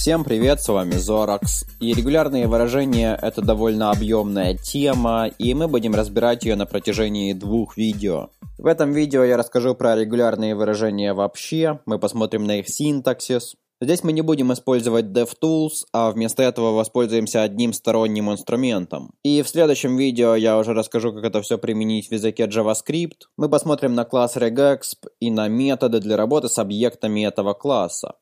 Всем привет, с вами Зоракс. И регулярные выражения – это довольно объемная тема, и мы будем разбирать ее на протяжении двух видео. В этом видео я расскажу про регулярные выражения вообще, мы посмотрим на их синтаксис. Здесь мы не будем использовать DevTools, а вместо этого воспользуемся одним сторонним инструментом. И в следующем видео я уже расскажу, как это все применить в языке JavaScript. Мы посмотрим на класс regexp и на методы для работы с объектами этого класса.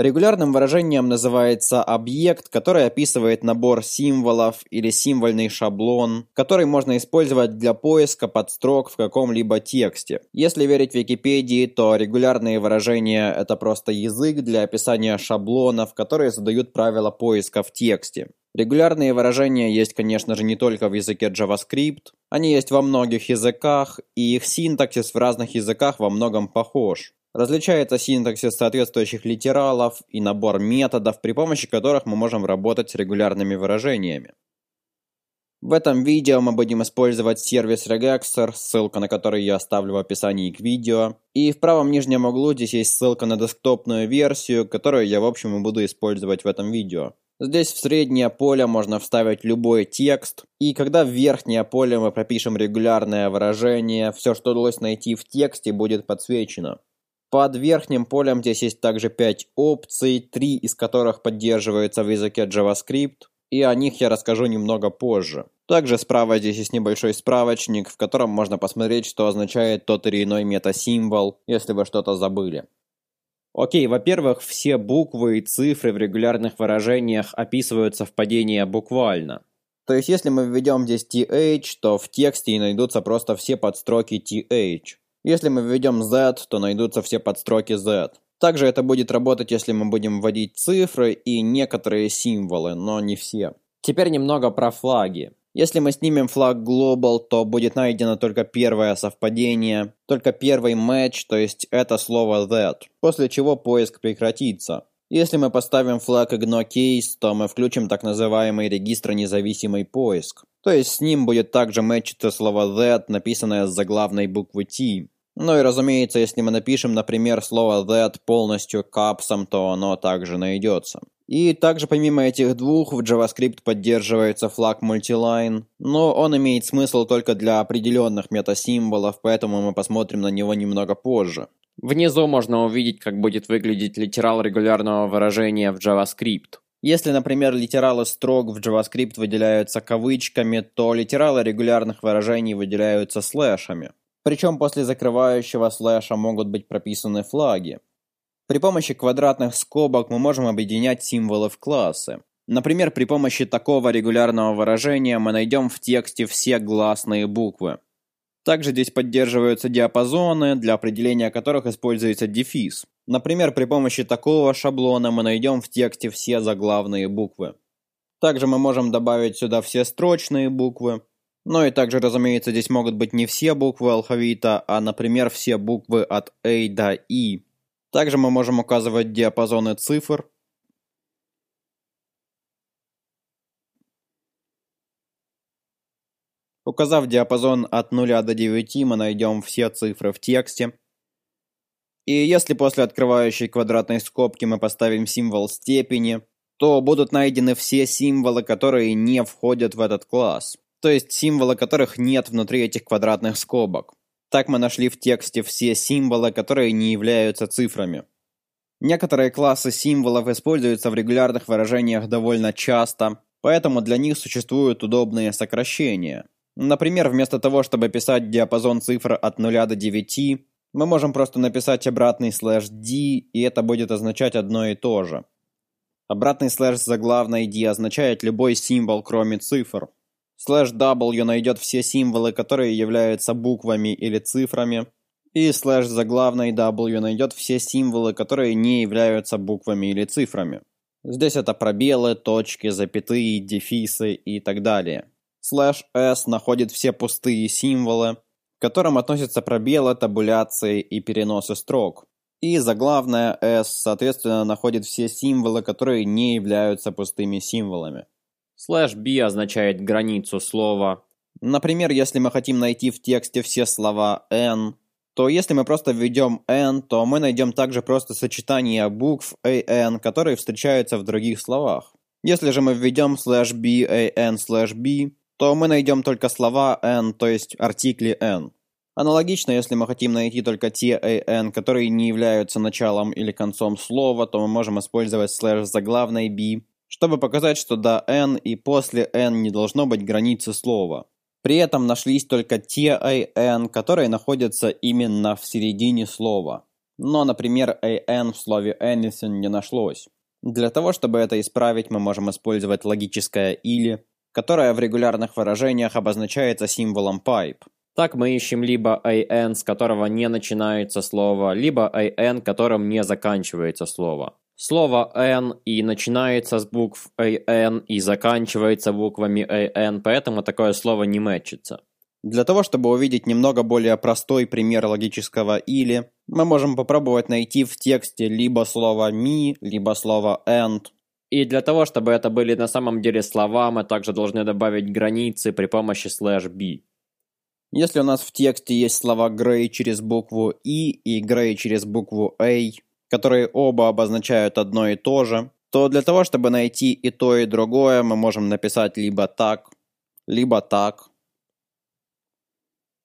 Регулярным выражением называется объект, который описывает набор символов или символьный шаблон, который можно использовать для поиска подстрок в каком-либо тексте. Если верить Википедии, то регулярные выражения – это просто язык для описания шаблонов, которые задают правила поиска в тексте. Регулярные выражения есть, конечно же, не только в языке JavaScript. Они есть во многих языках, и их синтаксис в разных языках во многом похож. Различается синтаксис соответствующих литералов и набор методов, при помощи которых мы можем работать с регулярными выражениями. В этом видео мы будем использовать сервис Regexer, ссылка на который я оставлю в описании к видео. И в правом нижнем углу здесь есть ссылка на десктопную версию, которую я в общем и буду использовать в этом видео. Здесь в среднее поле можно вставить любой текст, и когда в верхнее поле мы пропишем регулярное выражение, все, что удалось найти в тексте, будет подсвечено. Под верхним полем здесь есть также 5 опций, 3 из которых поддерживаются в языке JavaScript, и о них я расскажу немного позже. Также справа здесь есть небольшой справочник, в котором можно посмотреть, что означает тот или иной метасимвол, если вы что-то забыли. Окей, во-первых, все буквы и цифры в регулярных выражениях описывают совпадение буквально. То есть, если мы введем здесь th, то в тексте и найдутся просто все подстроки th. Если мы введем Z, то найдутся все подстроки Z. Также это будет работать, если мы будем вводить цифры и некоторые символы, но не все. Теперь немного про флаги. Если мы снимем флаг Global, то будет найдено только первое совпадение, только первый матч, то есть это слово that, после чего поиск прекратится. Если мы поставим флаг IgnoCase, то мы включим так называемый регистр независимый поиск. То есть с ним будет также мэчиться слово that, написанное с заглавной буквы T. Ну и разумеется, если мы напишем, например, слово that полностью капсом, то оно также найдется. И также помимо этих двух в JavaScript поддерживается флаг Multiline, но он имеет смысл только для определенных метасимволов, поэтому мы посмотрим на него немного позже. Внизу можно увидеть, как будет выглядеть литерал регулярного выражения в JavaScript. Если, например, литералы строк в JavaScript выделяются кавычками, то литералы регулярных выражений выделяются слэшами. Причем после закрывающего слэша могут быть прописаны флаги. При помощи квадратных скобок мы можем объединять символы в классы. Например, при помощи такого регулярного выражения мы найдем в тексте все гласные буквы. Также здесь поддерживаются диапазоны, для определения которых используется дефис. Например, при помощи такого шаблона мы найдем в тексте все заглавные буквы. Также мы можем добавить сюда все строчные буквы. Ну и также, разумеется, здесь могут быть не все буквы алфавита, а, например, все буквы от A до I. Также мы можем указывать диапазоны цифр. Указав диапазон от 0 до 9, мы найдем все цифры в тексте. И если после открывающей квадратной скобки мы поставим символ степени, то будут найдены все символы, которые не входят в этот класс. То есть символы, которых нет внутри этих квадратных скобок. Так мы нашли в тексте все символы, которые не являются цифрами. Некоторые классы символов используются в регулярных выражениях довольно часто, поэтому для них существуют удобные сокращения. Например, вместо того, чтобы писать диапазон цифр от 0 до 9, мы можем просто написать обратный слэш d, и это будет означать одно и то же. Обратный слэш заглавной d означает любой символ, кроме цифр. Слэш w найдет все символы, которые являются буквами или цифрами. И слэш заглавной w найдет все символы, которые не являются буквами или цифрами. Здесь это пробелы, точки, запятые, дефисы и так далее. Слэш s находит все пустые символы, к которым относятся пробелы, табуляции и переносы строк. И заглавная S, соответственно, находит все символы, которые не являются пустыми символами. Слэш B означает границу слова, Например, если мы хотим найти в тексте все слова «n», то если мы просто введем «n», то мы найдем также просто сочетание букв «an», которые встречаются в других словах. Если же мы введем slash «b», «an», slash «b», то мы найдем только слова «n», то есть артикли «n». Аналогично, если мы хотим найти только те «an», которые не являются началом или концом слова, то мы можем использовать слэш заглавной «b», чтобы показать, что до «n» и после «n» не должно быть границы слова. При этом нашлись только те «an», которые находятся именно в середине слова. Но, например, «an» в слове «anything» не нашлось. Для того, чтобы это исправить, мы можем использовать логическое «или», которое в регулярных выражениях обозначается символом pipe. Так мы ищем либо «an», с которого не начинается слово, либо «an», которым не заканчивается слово. Слово «n» и начинается с букв «an» и заканчивается буквами «an», поэтому такое слово не мэчится. Для того, чтобы увидеть немного более простой пример логического «или», мы можем попробовать найти в тексте либо слово «me», либо слово «and». И для того, чтобы это были на самом деле слова, мы также должны добавить границы при помощи слэш «b». Если у нас в тексте есть слова «gray» через букву «и» и «gray» через букву «a», которые оба обозначают одно и то же, то для того, чтобы найти и то, и другое, мы можем написать либо так, либо так.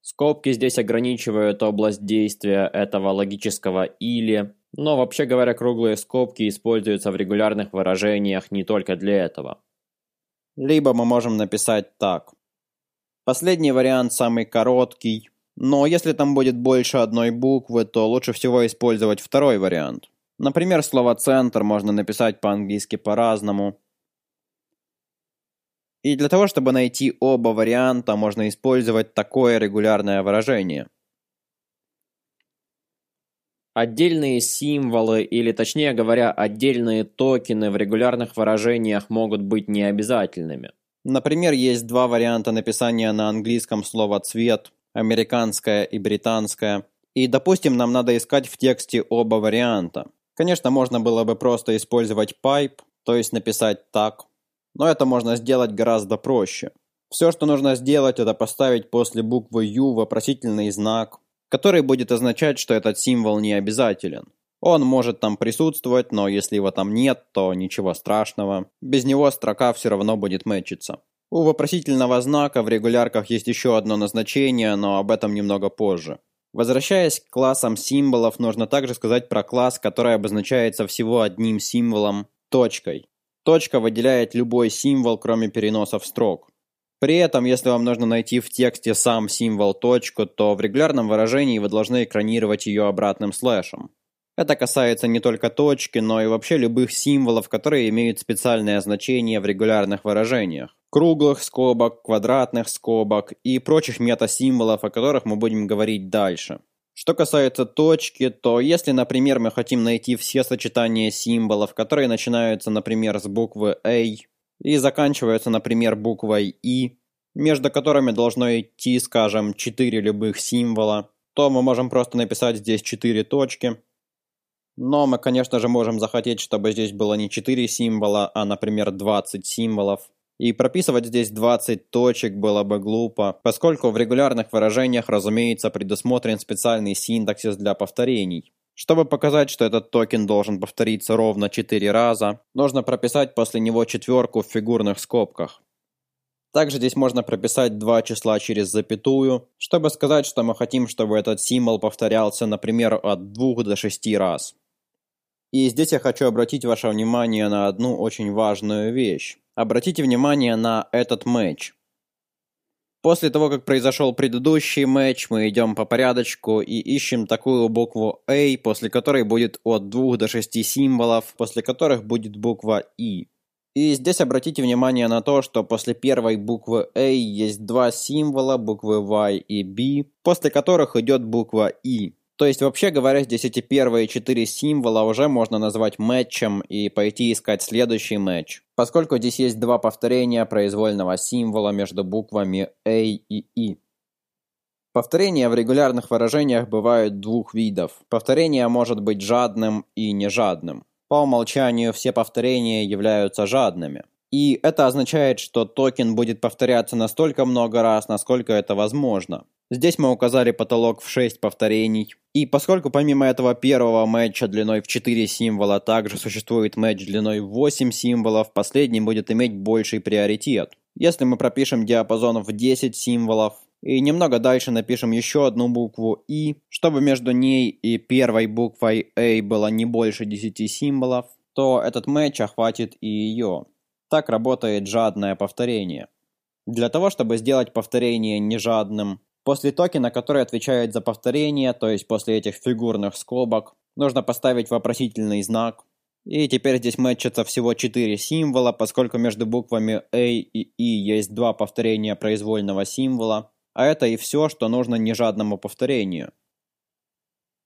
Скобки здесь ограничивают область действия этого логического «или», но вообще говоря, круглые скобки используются в регулярных выражениях не только для этого. Либо мы можем написать так. Последний вариант самый короткий, но если там будет больше одной буквы, то лучше всего использовать второй вариант. Например, слово «центр» можно написать по-английски по-разному. И для того, чтобы найти оба варианта, можно использовать такое регулярное выражение. Отдельные символы, или точнее говоря, отдельные токены в регулярных выражениях могут быть необязательными. Например, есть два варианта написания на английском слова «цвет», американская и британская. И, допустим, нам надо искать в тексте оба варианта. Конечно, можно было бы просто использовать pipe, то есть написать так, но это можно сделать гораздо проще. Все, что нужно сделать, это поставить после буквы U вопросительный знак, который будет означать, что этот символ не обязателен. Он может там присутствовать, но если его там нет, то ничего страшного. Без него строка все равно будет мэчиться. У вопросительного знака в регулярках есть еще одно назначение, но об этом немного позже. Возвращаясь к классам символов, нужно также сказать про класс, который обозначается всего одним символом – точкой. Точка выделяет любой символ, кроме переносов строк. При этом, если вам нужно найти в тексте сам символ точку, то в регулярном выражении вы должны экранировать ее обратным слэшем. Это касается не только точки, но и вообще любых символов, которые имеют специальное значение в регулярных выражениях. Круглых скобок, квадратных скобок и прочих метасимволов, о которых мы будем говорить дальше. Что касается точки, то если, например, мы хотим найти все сочетания символов, которые начинаются, например, с буквы A и заканчиваются, например, буквой I, между которыми должно идти, скажем, 4 любых символа, то мы можем просто написать здесь 4 точки – но мы, конечно же, можем захотеть, чтобы здесь было не 4 символа, а, например, 20 символов. И прописывать здесь 20 точек было бы глупо, поскольку в регулярных выражениях, разумеется, предусмотрен специальный синтаксис для повторений. Чтобы показать, что этот токен должен повториться ровно 4 раза, нужно прописать после него четверку в фигурных скобках. Также здесь можно прописать два числа через запятую, чтобы сказать, что мы хотим, чтобы этот символ повторялся, например, от 2 до 6 раз. И здесь я хочу обратить ваше внимание на одну очень важную вещь. Обратите внимание на этот матч. После того, как произошел предыдущий матч, мы идем по порядочку и ищем такую букву A, после которой будет от 2 до 6 символов, после которых будет буква I. И здесь обратите внимание на то, что после первой буквы A есть два символа, буквы Y и B, после которых идет буква I. То есть, вообще говоря, здесь эти первые четыре символа уже можно назвать матчем и пойти искать следующий матч. Поскольку здесь есть два повторения произвольного символа между буквами A и I. Повторения в регулярных выражениях бывают двух видов. Повторение может быть жадным и нежадным. По умолчанию все повторения являются жадными. И это означает, что токен будет повторяться настолько много раз, насколько это возможно. Здесь мы указали потолок в 6 повторений. И поскольку помимо этого первого матча длиной в 4 символа, также существует матч длиной в 8 символов, последний будет иметь больший приоритет. Если мы пропишем диапазон в 10 символов, и немного дальше напишем еще одну букву «и», чтобы между ней и первой буквой «a» было не больше 10 символов, то этот матч охватит и ее. Так работает жадное повторение. Для того, чтобы сделать повторение нежадным, после токена, который отвечает за повторение, то есть после этих фигурных скобок, нужно поставить вопросительный знак. И теперь здесь мэтчится всего 4 символа, поскольку между буквами A и E есть два повторения произвольного символа, а это и все, что нужно нежадному повторению.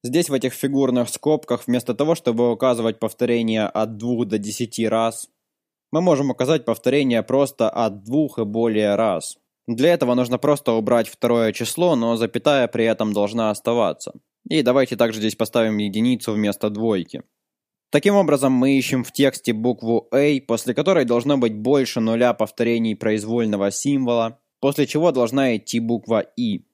Здесь в этих фигурных скобках, вместо того, чтобы указывать повторение от 2 до 10 раз, мы можем указать повторение просто от 2 и более раз. Для этого нужно просто убрать второе число, но запятая при этом должна оставаться. И давайте также здесь поставим единицу вместо двойки. Таким образом, мы ищем в тексте букву A, после которой должно быть больше нуля повторений произвольного символа, после чего должна идти буква И.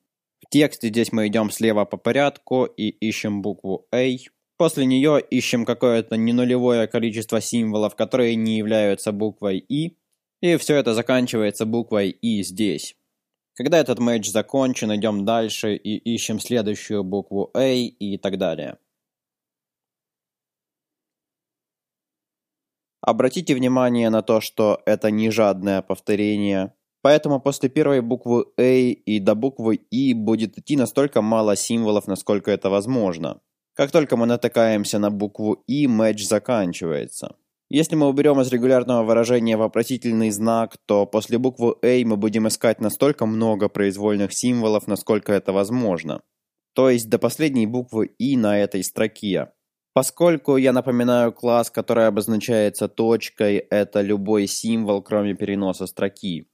В тексте здесь мы идем слева по порядку и ищем букву A. После нее ищем какое-то ненулевое количество символов, которые не являются буквой И. И все это заканчивается буквой И здесь. Когда этот матч закончен, идем дальше и ищем следующую букву A и так далее. Обратите внимание на то, что это не жадное повторение, Поэтому после первой буквы A и до буквы I будет идти настолько мало символов, насколько это возможно. Как только мы натыкаемся на букву I, матч заканчивается. Если мы уберем из регулярного выражения вопросительный знак, то после буквы A мы будем искать настолько много произвольных символов, насколько это возможно. То есть до последней буквы I на этой строке. Поскольку я напоминаю класс, который обозначается точкой, это любой символ, кроме переноса строки.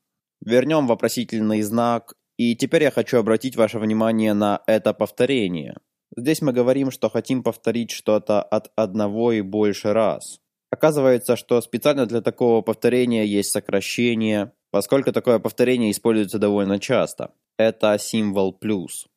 Вернем вопросительный знак, и теперь я хочу обратить ваше внимание на это повторение. Здесь мы говорим, что хотим повторить что-то от одного и больше раз. Оказывается, что специально для такого повторения есть сокращение, поскольку такое повторение используется довольно часто. Это символ плюс.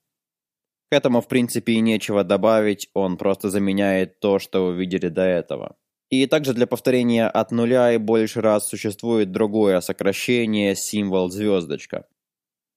К этому в принципе и нечего добавить, он просто заменяет то, что вы видели до этого. И также для повторения от нуля и больше раз существует другое сокращение, символ звездочка.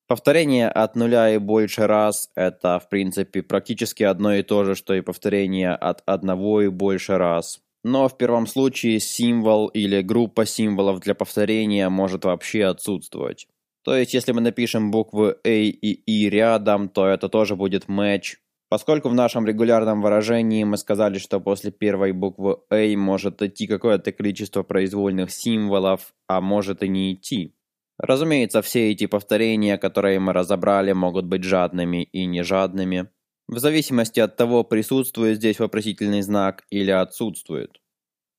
Повторение от нуля и больше раз – это, в принципе, практически одно и то же, что и повторение от одного и больше раз. Но в первом случае символ или группа символов для повторения может вообще отсутствовать. То есть, если мы напишем буквы A и I рядом, то это тоже будет match, Поскольку в нашем регулярном выражении мы сказали, что после первой буквы A может идти какое-то количество произвольных символов, а может и не идти. Разумеется, все эти повторения, которые мы разобрали, могут быть жадными и нежадными, в зависимости от того, присутствует здесь вопросительный знак или отсутствует.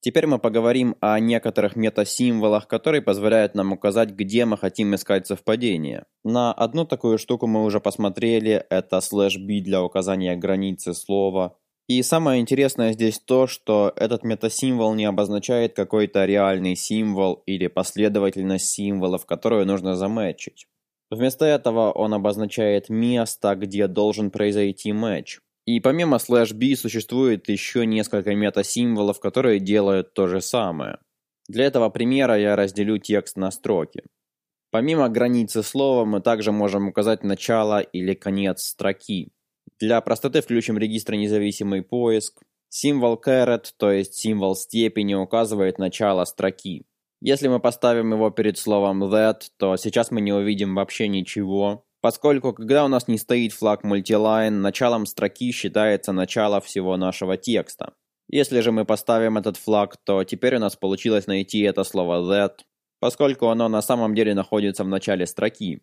Теперь мы поговорим о некоторых метасимволах, которые позволяют нам указать, где мы хотим искать совпадение. На одну такую штуку мы уже посмотрели, это слэш b для указания границы слова. И самое интересное здесь то, что этот метасимвол не обозначает какой-то реальный символ или последовательность символов, которую нужно замэтчить. Вместо этого он обозначает место, где должен произойти матч. И помимо слэш b существует еще несколько метасимволов, которые делают то же самое. Для этого примера я разделю текст на строки. Помимо границы слова мы также можем указать начало или конец строки. Для простоты включим регистр независимый поиск. Символ caret, то есть символ степени, указывает начало строки. Если мы поставим его перед словом that, то сейчас мы не увидим вообще ничего, Поскольку, когда у нас не стоит флаг Multiline, началом строки считается начало всего нашего текста. Если же мы поставим этот флаг, то теперь у нас получилось найти это слово that, поскольку оно на самом деле находится в начале строки.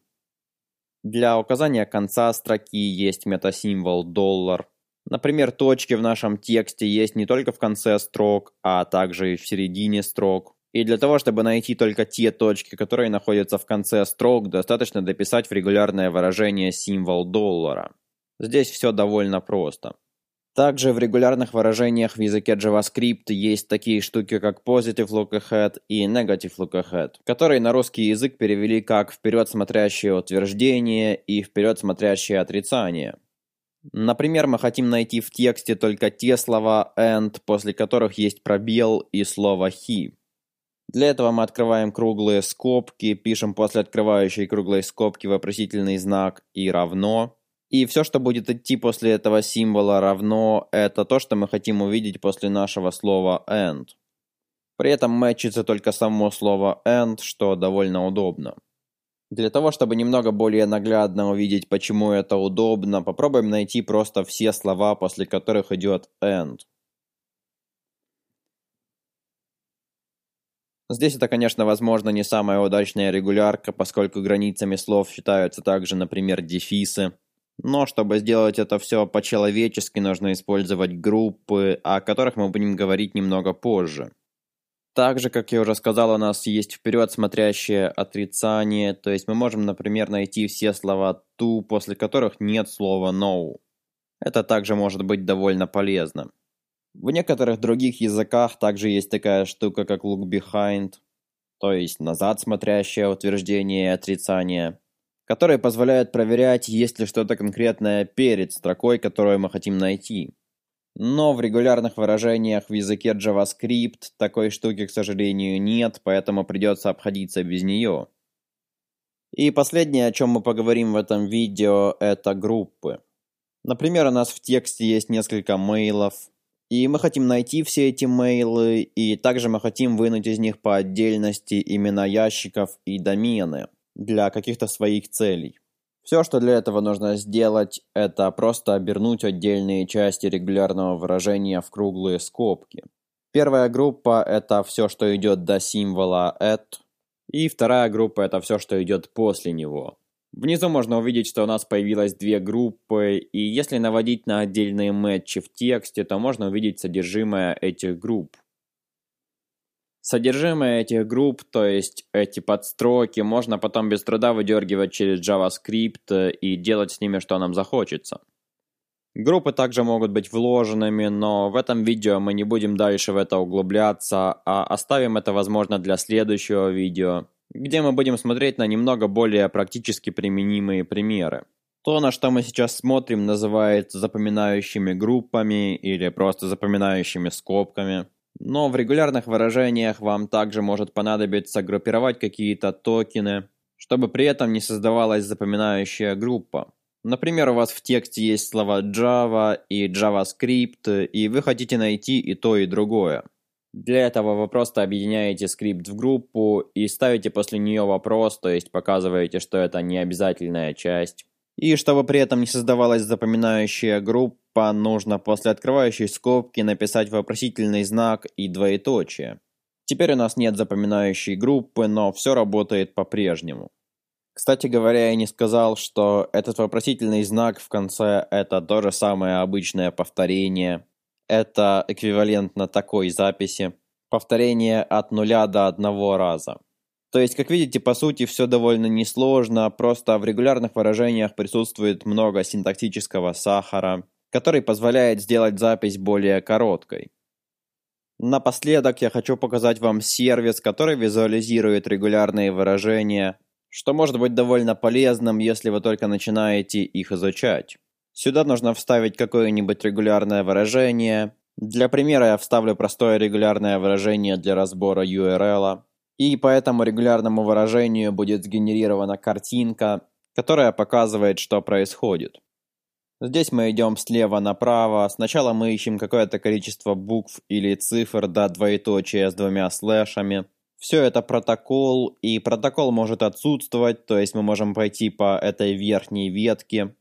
Для указания конца строки есть метасимвол доллар. Например, точки в нашем тексте есть не только в конце строк, а также и в середине строк. И для того, чтобы найти только те точки, которые находятся в конце строк, достаточно дописать в регулярное выражение символ доллара. Здесь все довольно просто. Также в регулярных выражениях в языке JavaScript есть такие штуки, как positive look ahead и negative look ahead, которые на русский язык перевели как вперед смотрящее утверждение и вперед смотрящее отрицание. Например, мы хотим найти в тексте только те слова and, после которых есть пробел и слово he. Для этого мы открываем круглые скобки, пишем после открывающей круглой скобки вопросительный знак и равно. И все, что будет идти после этого символа равно, это то, что мы хотим увидеть после нашего слова and. При этом мэчится только само слово and, что довольно удобно. Для того, чтобы немного более наглядно увидеть, почему это удобно, попробуем найти просто все слова, после которых идет and. Здесь это, конечно, возможно, не самая удачная регулярка, поскольку границами слов считаются также, например, дефисы. Но чтобы сделать это все по-человечески, нужно использовать группы, о которых мы будем говорить немного позже. Также, как я уже сказал, у нас есть вперед смотрящее отрицание, то есть мы можем, например, найти все слова to, после которых нет слова no. Это также может быть довольно полезно. В некоторых других языках также есть такая штука, как look behind, то есть назад смотрящее утверждение и отрицание которые позволяют проверять, есть ли что-то конкретное перед строкой, которую мы хотим найти. Но в регулярных выражениях в языке JavaScript такой штуки, к сожалению, нет, поэтому придется обходиться без нее. И последнее, о чем мы поговорим в этом видео, это группы. Например, у нас в тексте есть несколько мейлов, и мы хотим найти все эти мейлы, и также мы хотим вынуть из них по отдельности имена ящиков и домены для каких-то своих целей. Все, что для этого нужно сделать, это просто обернуть отдельные части регулярного выражения в круглые скобки. Первая группа – это все, что идет до символа at, и вторая группа – это все, что идет после него. Внизу можно увидеть, что у нас появилось две группы, и если наводить на отдельные мэтчи в тексте, то можно увидеть содержимое этих групп. Содержимое этих групп, то есть эти подстроки, можно потом без труда выдергивать через JavaScript и делать с ними, что нам захочется. Группы также могут быть вложенными, но в этом видео мы не будем дальше в это углубляться, а оставим это, возможно, для следующего видео, где мы будем смотреть на немного более практически применимые примеры. То, на что мы сейчас смотрим, называется запоминающими группами или просто запоминающими скобками. Но в регулярных выражениях вам также может понадобиться группировать какие-то токены, чтобы при этом не создавалась запоминающая группа. Например, у вас в тексте есть слова Java и JavaScript, и вы хотите найти и то, и другое. Для этого вы просто объединяете скрипт в группу и ставите после нее вопрос, то есть показываете, что это не обязательная часть. И чтобы при этом не создавалась запоминающая группа, нужно после открывающей скобки написать вопросительный знак и двоеточие. Теперь у нас нет запоминающей группы, но все работает по-прежнему. Кстати говоря, я не сказал, что этот вопросительный знак в конце это то же самое обычное повторение. Это эквивалентно такой записи. Повторение от нуля до одного раза. То есть, как видите, по сути, все довольно несложно, просто в регулярных выражениях присутствует много синтаксического сахара, который позволяет сделать запись более короткой. Напоследок я хочу показать вам сервис, который визуализирует регулярные выражения, что может быть довольно полезным, если вы только начинаете их изучать. Сюда нужно вставить какое-нибудь регулярное выражение. Для примера я вставлю простое регулярное выражение для разбора URL. И по этому регулярному выражению будет сгенерирована картинка, которая показывает, что происходит. Здесь мы идем слева направо. Сначала мы ищем какое-то количество букв или цифр до двоеточия с двумя слэшами. Все это протокол, и протокол может отсутствовать, то есть мы можем пойти по этой верхней ветке.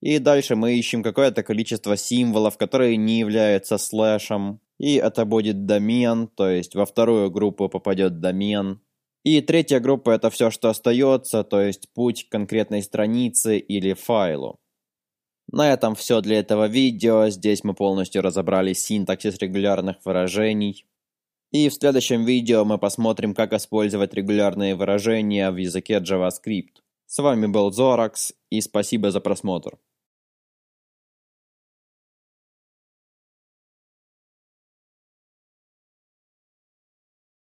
И дальше мы ищем какое-то количество символов, которые не являются слэшем. И это будет домен, то есть во вторую группу попадет домен. И третья группа это все, что остается, то есть путь к конкретной странице или файлу. На этом все для этого видео. Здесь мы полностью разобрали синтаксис регулярных выражений. И в следующем видео мы посмотрим, как использовать регулярные выражения в языке JavaScript. С вами был Zorax, и спасибо за просмотр.